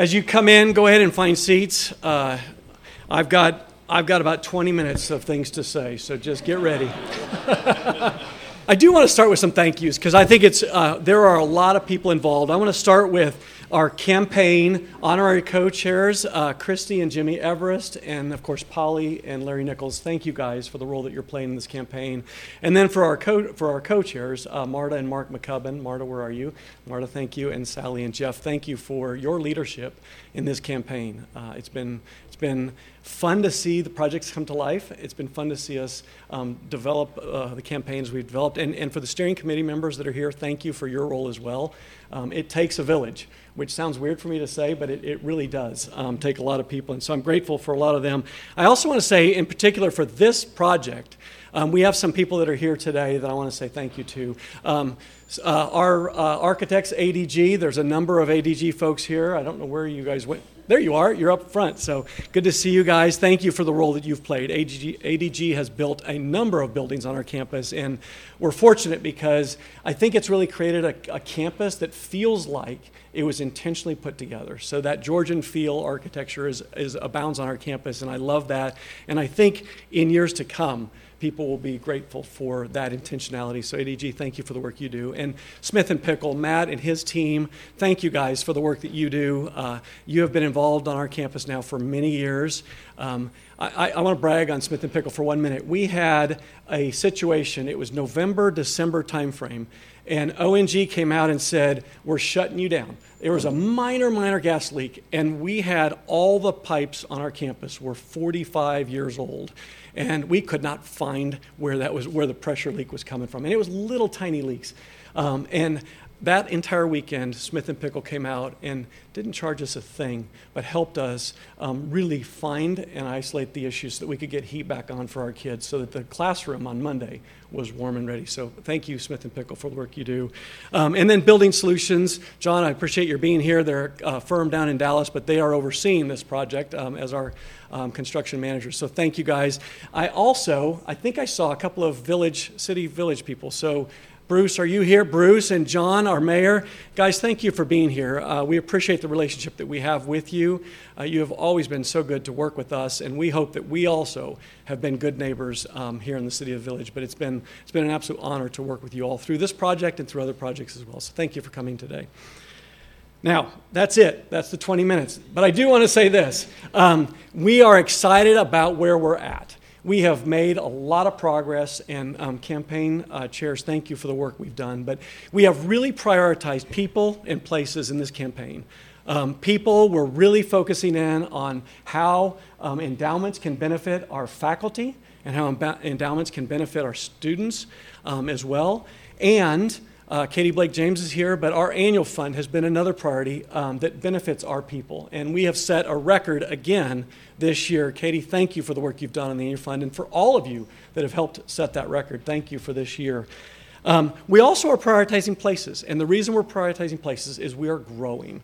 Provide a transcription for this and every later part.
As you come in, go ahead and find seats. Uh, I've got I've got about 20 minutes of things to say, so just get ready. I do want to start with some thank yous because I think it's uh, there are a lot of people involved. I want to start with our campaign honorary co-chairs, uh, Christy and Jimmy Everest, and of course Polly and Larry Nichols. Thank you guys for the role that you're playing in this campaign. And then for our co- for our co-chairs, uh, Marta and Mark McCubbin. Marta, where are you? Marta, thank you, and Sally and Jeff, thank you for your leadership in this campaign. Uh, it's been it's been fun to see the projects come to life. It's been fun to see us um, develop uh, the campaigns we've developed. And, and for the steering committee members that are here, thank you for your role as well. Um, it takes a village, which sounds weird for me to say, but it, it really does um, take a lot of people. And so I'm grateful for a lot of them. I also want to say, in particular, for this project, um, we have some people that are here today that I want to say thank you to. Um, uh, our uh, architects, ADG, there's a number of ADG folks here. I don't know where you guys went. There you are. You're up front. So good to see you guys. Thank you for the role that you've played. ADG, ADG, has built a number of buildings on our campus, and we're fortunate because I think it's really created a, a campus that feels like it was intentionally put together. So that Georgian feel architecture is, is abounds on our campus, and I love that. And I think in years to come, people will be grateful for that intentionality. So, ADG, thank you for the work you do. And Smith and Pickle, Matt and his team, thank you guys for the work that you do. Uh, you have been involved on our campus now for many years. Um, I, I want to brag on Smith and Pickle for one minute. We had a situation, it was November, December timeframe, and ONG came out and said, We're shutting you down. There was a minor, minor gas leak, and we had all the pipes on our campus were 45 years old and we could not find where that was where the pressure leak was coming from and it was little tiny leaks um, and that entire weekend, Smith and Pickle came out and didn't charge us a thing, but helped us um, really find and isolate the issues so that we could get heat back on for our kids so that the classroom on Monday was warm and ready. So thank you, Smith and Pickle, for the work you do. Um, and then Building Solutions. John, I appreciate your being here. They're a firm down in Dallas, but they are overseeing this project um, as our um, construction manager. So thank you guys. I also, I think I saw a couple of village, city village people. So Bruce, are you here? Bruce and John, our mayor. Guys, thank you for being here. Uh, we appreciate the relationship that we have with you. Uh, you have always been so good to work with us, and we hope that we also have been good neighbors um, here in the city of Village. But it's been, it's been an absolute honor to work with you all through this project and through other projects as well. So thank you for coming today. Now, that's it. That's the 20 minutes. But I do want to say this um, we are excited about where we're at. We have made a lot of progress, and um, campaign uh, chairs, thank you for the work we've done. But we have really prioritized people and places in this campaign. Um, people, we're really focusing in on how um, endowments can benefit our faculty and how endowments can benefit our students um, as well. And uh, Katie Blake James is here, but our annual fund has been another priority um, that benefits our people. And we have set a record again this year. Katie, thank you for the work you've done on the annual fund and for all of you that have helped set that record. Thank you for this year. Um, we also are prioritizing places, and the reason we're prioritizing places is we are growing.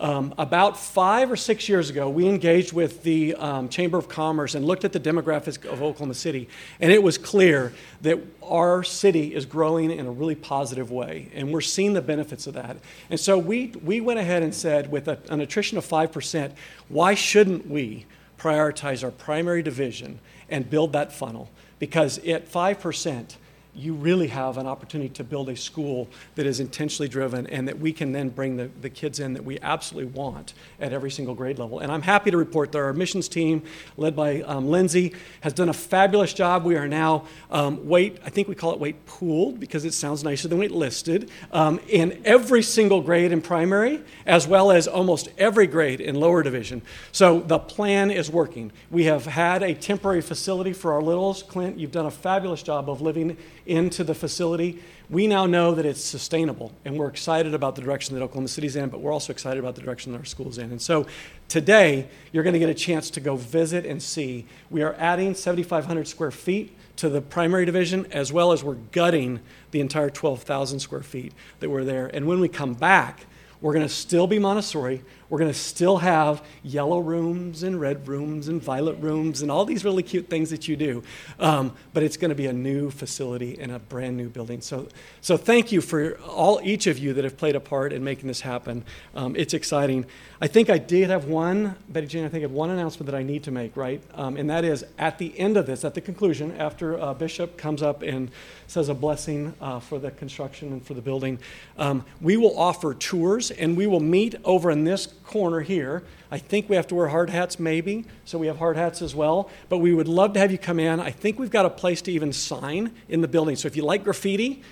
Um, about five or six years ago, we engaged with the um, Chamber of Commerce and looked at the demographics of Oklahoma City, and it was clear that our city is growing in a really positive way, and we're seeing the benefits of that. And so we, we went ahead and said, with a, an attrition of 5%, why shouldn't we prioritize our primary division and build that funnel? Because at 5%, you really have an opportunity to build a school that is intentionally driven and that we can then bring the, the kids in that we absolutely want at every single grade level. And I'm happy to report that our admissions team, led by um, Lindsay, has done a fabulous job. We are now um, wait, I think we call it wait pooled because it sounds nicer than weight listed, um, in every single grade in primary, as well as almost every grade in lower division. So the plan is working. We have had a temporary facility for our littles. Clint, you've done a fabulous job of living into the facility, we now know that it's sustainable. And we're excited about the direction that Oklahoma City's in, but we're also excited about the direction that our school's in. And so today, you're going to get a chance to go visit and see. We are adding 7,500 square feet to the primary division, as well as we're gutting the entire 12,000 square feet that were there. And when we come back, we're going to still be Montessori. We're going to still have yellow rooms and red rooms and violet rooms and all these really cute things that you do. Um, but it's going to be a new facility and a brand new building. So, so thank you for all each of you that have played a part in making this happen. Um, it's exciting. I think I did have one, Betty Jane, I think I have one announcement that I need to make, right? Um, and that is at the end of this, at the conclusion, after uh, Bishop comes up and says a blessing uh, for the construction and for the building, um, we will offer tours and we will meet over in this corner here. I think we have to wear hard hats, maybe, so we have hard hats as well. But we would love to have you come in. I think we've got a place to even sign in the building. So if you like graffiti,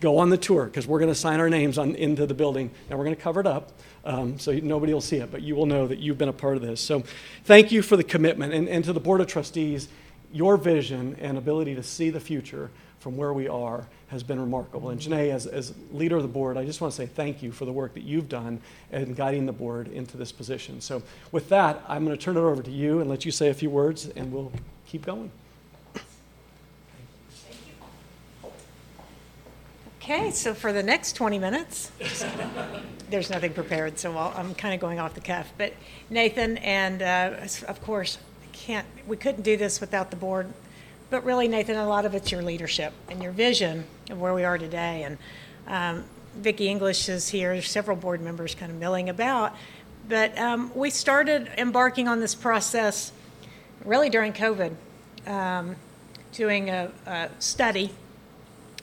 go on the tour because we're going to sign our names on, into the building and we're going to cover it up um, so nobody will see it, but you will know that you've been a part of this. So thank you for the commitment. And, and to the Board of Trustees, your vision and ability to see the future from where we are has been remarkable. And Janae, as, as leader of the board, I just want to say thank you for the work that you've done in guiding the board into this position. So with that, I'm going to turn it over to you and let you say a few words, and we'll keep going. Okay, so for the next 20 minutes, there's nothing prepared, so I'll, I'm kind of going off the cuff. But Nathan, and uh, of course, can't we couldn't do this without the board. But really, Nathan, a lot of it's your leadership and your vision of where we are today. And um, Vicki English is here. Several board members kind of milling about. But um, we started embarking on this process really during COVID, um, doing a, a study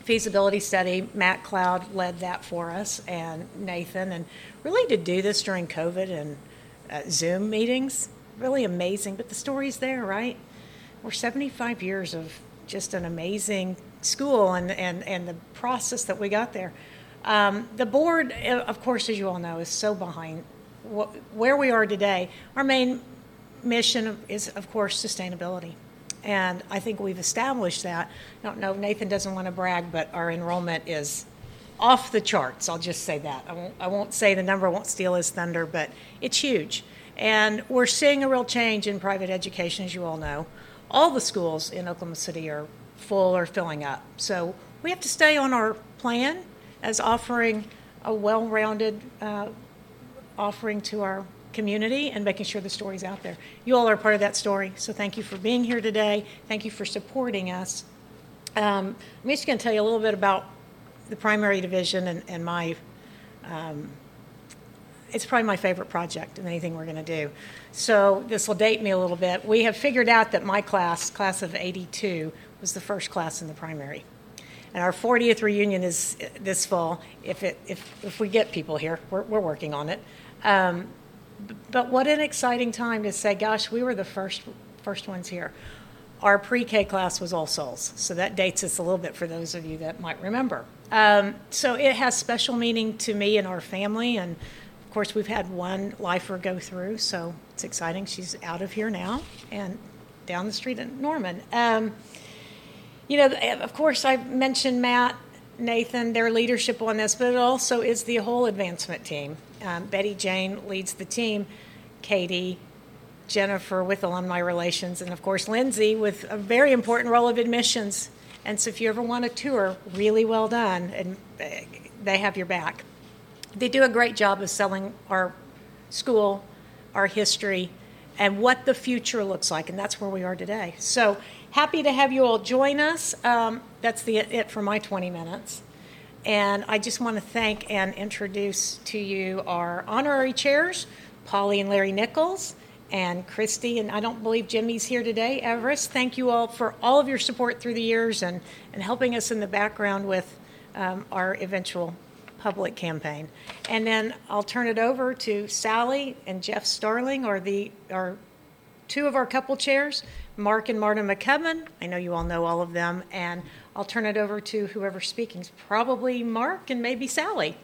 feasibility study. Matt Cloud led that for us, and Nathan. And really, to do this during COVID and uh, Zoom meetings, really amazing. But the story's there, right? We're 75 years of just an amazing school and, and, and the process that we got there. Um, the board, uh, of course, as you all know, is so behind what, where we are today. Our main mission is, of course, sustainability. And I think we've established that. I don't know, Nathan doesn't want to brag, but our enrollment is off the charts. I'll just say that. I won't, I won't say the number, I won't steal his thunder, but it's huge. And we're seeing a real change in private education, as you all know. All the schools in Oklahoma City are full or filling up. So we have to stay on our plan as offering a well rounded uh, offering to our community and making sure the story's out there. You all are part of that story, so thank you for being here today. Thank you for supporting us. Um, I'm just going to tell you a little bit about the primary division and, and my. Um, it's probably my favorite project in anything we're going to do. So this will date me a little bit. We have figured out that my class, class of 82, was the first class in the primary. And our 40th reunion is this fall. If, it, if, if we get people here, we're, we're working on it. Um, but what an exciting time to say, gosh, we were the first first ones here. Our pre-K class was All Souls, so that dates us a little bit for those of you that might remember. Um, so it has special meaning to me and our family, and of course we've had one lifer go through, so it's exciting. She's out of here now and down the street in Norman. Um, you know, of course, I mentioned Matt, Nathan, their leadership on this, but it also is the whole advancement team. Um, Betty Jane leads the team, Katie, Jennifer with alumni relations, and of course Lindsay with a very important role of admissions. And so if you ever want a tour, really well done, and uh, they have your back. They do a great job of selling our school, our history, and what the future looks like, and that's where we are today. So happy to have you all join us. Um, that's the it for my 20 minutes. And I just want to thank and introduce to you our honorary chairs, Polly and Larry Nichols, and Christy, and I don't believe Jimmy's here today, Everest. Thank you all for all of your support through the years and, and helping us in the background with um, our eventual public campaign. And then I'll turn it over to Sally and Jeff Starling, or the are two of our couple chairs, Mark and Marta McCubbin. I know you all know all of them, and I'll turn it over to whoever's speaking. It's Probably Mark and maybe Sally.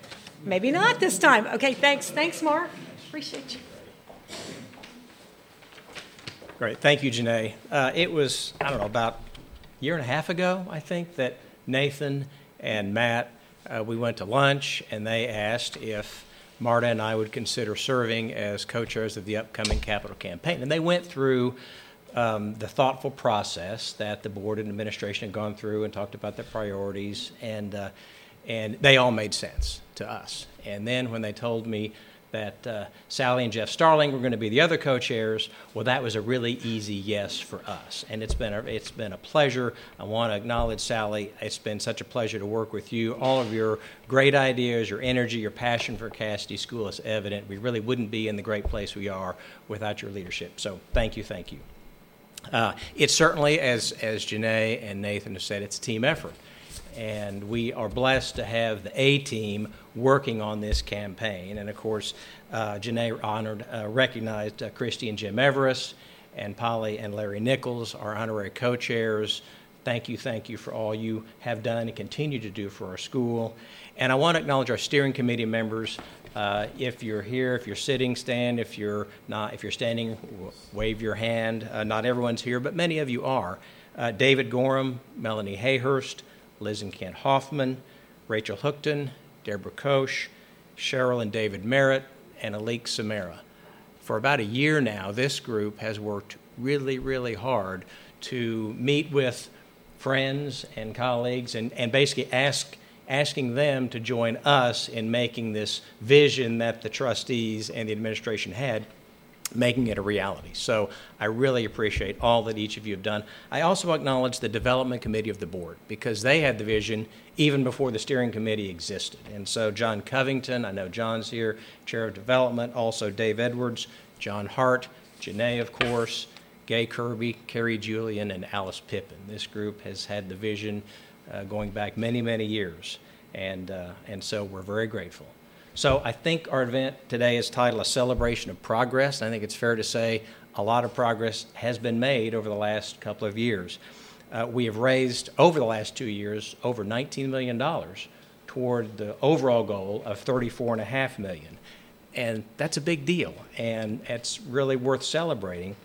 Maybe not this time. Okay, thanks. Thanks, Mark. Appreciate you. Great. Thank you, Janae. Uh, it was, I don't know, about a year and a half ago, I think, that Nathan and Matt, uh, we went to lunch and they asked if Marta and I would consider serving as co chairs of the upcoming capital campaign. And they went through um, the thoughtful process that the board and administration had gone through and talked about their priorities, and uh, and they all made sense to us. And then when they told me that uh, Sally and Jeff Starling were going to be the other co-chairs, well, that was a really easy yes for us, and it's been a, it's been a pleasure. I want to acknowledge Sally. It's been such a pleasure to work with you. All of your great ideas, your energy, your passion for Casady School is evident. We really wouldn't be in the great place we are without your leadership. So thank you, thank you. Uh, it's certainly, as as Janae and Nathan have said, it's a team effort and we are blessed to have the A team working on this campaign. And of course, uh, Janae honored, uh, recognized uh, Christy and Jim Everest, and Polly and Larry Nichols, our honorary co chairs. Thank you, thank you for all you have done and continue to do for our school. And I want to acknowledge our steering committee members. Uh, if you're here, if you're sitting, stand. If you're not, if you're standing, wave your hand. Uh, not everyone's here, but many of you are. Uh, David Gorham, Melanie Hayhurst, Liz and Kent Hoffman, Rachel Hookton, Deborah Koch, Cheryl and David Merritt, and Alik Samara. For about a year now, this group has worked really, really hard to meet with friends and colleagues and, and basically ask, asking them to join us in making this vision that the trustees and the administration had making it a reality. So I really appreciate all that each of you have done. I also acknowledge the development committee of the board because they had the vision even before the steering committee existed. And so John Covington, I know John's here, chair of development, also Dave Edwards, John Hart, Janae, of course, Gay Kirby, Carrie Julian, and Alice Pippin. This group has had the vision uh, going back many, many years. And, uh, and so we're very grateful. So I think our event today is titled A Celebration of Progress. I think it's fair to say a lot of progress has been made over the last couple of years. Uh, we have raised, over the last two years, over $19 million toward the overall goal of 34.5 million. And that's a big deal, and it's really worth celebrating.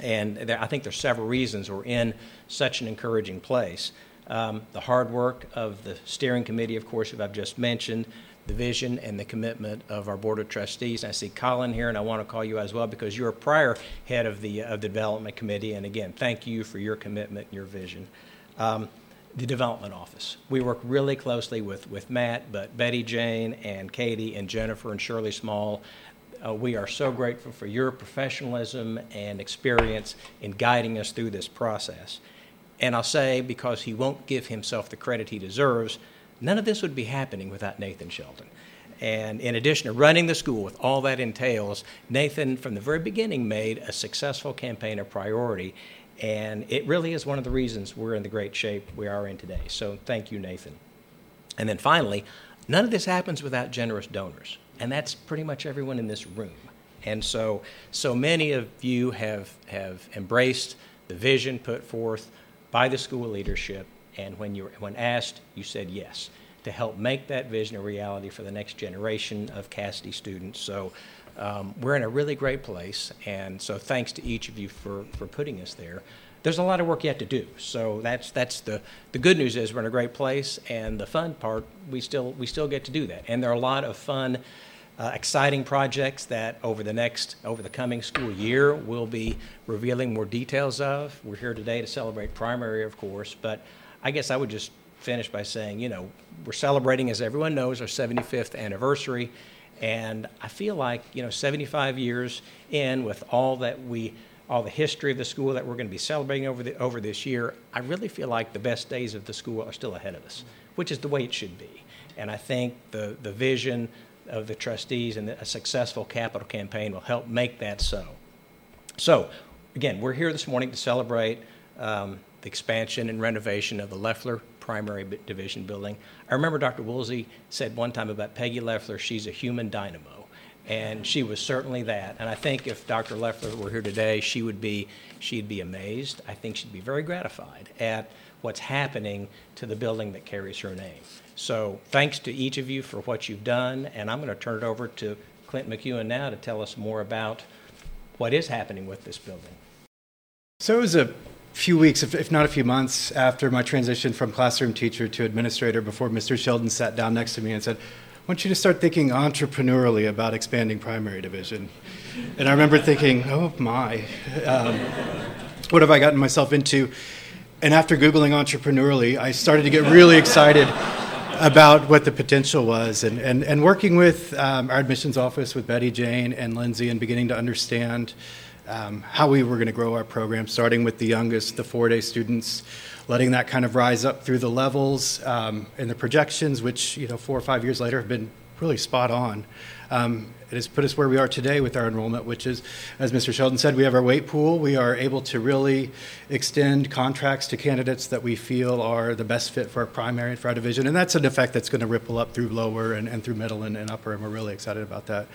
And there, I think there's several reasons we're in such an encouraging place. Um, the hard work of the steering committee, of course, that I've just mentioned, the vision and the commitment of our board of trustees. And I see Colin here, and I want to call you as well because you're a prior head of the of the development committee. And again, thank you for your commitment and your vision. Um, the development office. We work really closely with, with Matt, but Betty Jane and Katie and Jennifer and Shirley Small. Uh, we are so grateful for your professionalism and experience in guiding us through this process. And I'll say, because he won't give himself the credit he deserves, None of this would be happening without Nathan Sheldon. And in addition to running the school with all that entails, Nathan, from the very beginning, made a successful campaign a priority. And it really is one of the reasons we're in the great shape we are in today. So thank you, Nathan. And then finally, none of this happens without generous donors. And that's pretty much everyone in this room. And so, so many of you have, have embraced the vision put forth by the school leadership and when, you when asked, you said yes to help make that vision a reality for the next generation of Casady students. So um, we're in a really great place, and so thanks to each of you for, for putting us there. There's a lot of work yet to do, so that's that's the the good news is we're in a great place, and the fun part we still we still get to do that, and there are a lot of fun. Uh, exciting projects that over the next over the coming school year we'll be revealing more details of we're here today to celebrate primary of course but I guess I would just finish by saying, you know, we're celebrating, as everyone knows, our 75th anniversary. And I feel like, you know, 75 years in with all that we, all the history of the school that we're going to be celebrating over, the, over this year, I really feel like the best days of the school are still ahead of us, which is the way it should be. And I think the, the vision of the trustees and a successful capital campaign will help make that so. So, again, we're here this morning to celebrate um, the expansion and renovation of the Loeffler Primary Division building. I remember Dr. Woolsey said one time about Peggy Loeffler, she's a human dynamo. And she was certainly that. And I think if Dr. Loeffler were here today, she would be, she'd be amazed. I think she'd be very gratified at what's happening to the building that carries her name. So thanks to each of you for what you've done. And I'm going to turn it over to Clint McEwen now to tell us more about what is happening with this building. So it was a few weeks, if, if, not a few months, after my transition from classroom teacher to administrator, before Mr. Sheldon sat down next to me and said, I want you to start thinking entrepreneurially about expanding primary division. And I remember thinking, oh my, um, what have I gotten myself into? And after Googling entrepreneurially, I started to get really excited about what the potential was and, and, and working with um, our admissions office with Betty Jane and Lindsay and beginning to understand um, how we were going to grow our program, starting with the youngest, the four day students, letting that kind of rise up through the levels um, and the projections, which, you know, four or five years later have been really spot on. Um, it has put us where we are today with our enrollment, which is, as Mr. Sheldon said, we have our wait pool. We are able to really extend contracts to candidates that we feel are the best fit for our primary and for our division. And that's an effect that's going to ripple up through lower and, and through middle and, and upper, and we're really excited about that.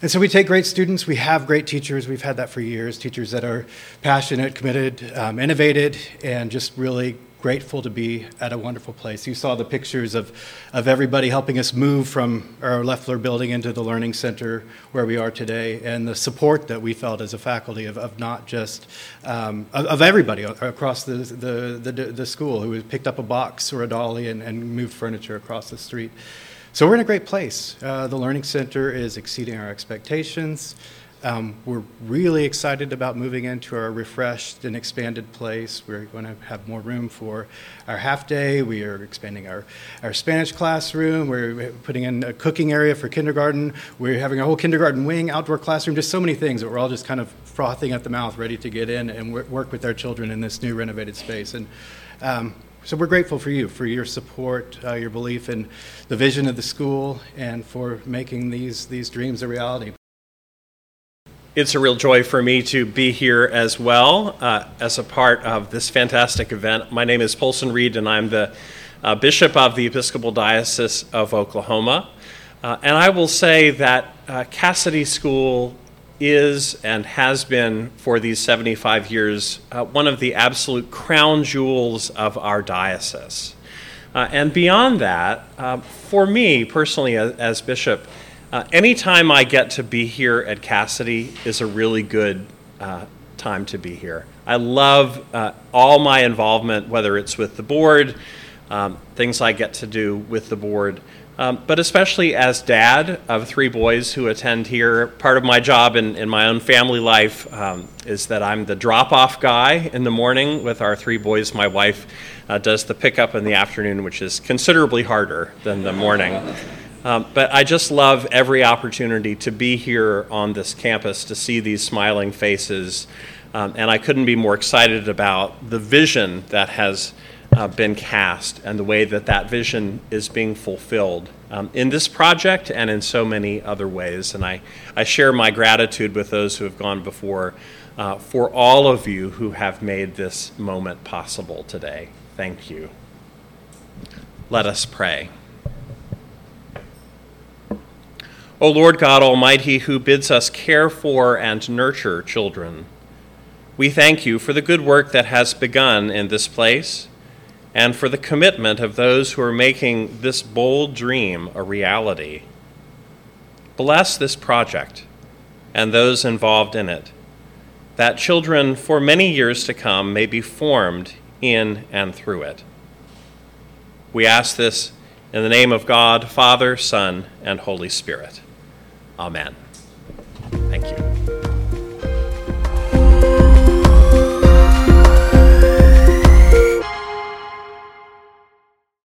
And so we take great students. We have great teachers. We've had that for years. Teachers that are passionate, committed, um, innovated, and just really grateful to be at a wonderful place. You saw the pictures of, of everybody helping us move from our Loeffler building into the Learning Center where we are today, and the support that we felt as a faculty of, of not just um, of, of, everybody across the, the, the, the, school who picked up a box or a dolly and, and moved furniture across the street. So we're in a great place. Uh, the Learning Center is exceeding our expectations. Um, we're really excited about moving into our refreshed and expanded place. We're going to have more room for our half day. We are expanding our, our Spanish classroom. We're putting in a cooking area for kindergarten. We're having a whole kindergarten wing, outdoor classroom, just so many things that we're all just kind of frothing at the mouth, ready to get in and work with our children in this new renovated space. And um, so we're grateful for you, for your support, uh, your belief in the vision of the school, and for making these, these dreams a reality. It's a real joy for me to be here as well uh, as a part of this fantastic event. My name is Poulson Reed, and I'm the uh, Bishop of the Episcopal Diocese of Oklahoma. Uh, and I will say that uh, Casady School is and has been for these 75 years uh, one of the absolute crown jewels of our diocese. Uh, and beyond that, for me personally, as, as bishop, uh, anytime I get to be here at Casady is a really good uh, time to be here. I love uh, all my involvement, whether it's with the board, um, things I get to do with the board, um, but especially as dad of three boys who attend here. Part of my job in, in my own family life um, is that I'm the drop off guy in the morning with our three boys. My wife uh, does the pickup in the afternoon, which is considerably harder than the morning. Um, but I just love every opportunity to be here on this campus to see these smiling faces. Um, and I couldn't be more excited about the vision that has uh, been cast and the way that that vision is being fulfilled um, in this project and in so many other ways. And I, I share my gratitude with those who have gone before uh, for all of you who have made this moment possible today. Thank you. Let us pray. O Lord God Almighty, who bids us care for and nurture children, we thank you for the good work that has begun in this place and for the commitment of those who are making this bold dream a reality. Bless this project and those involved in it, that children for many years to come may be formed in and through it. We ask this in the name of God, Father, Son, and Holy Spirit. Amen.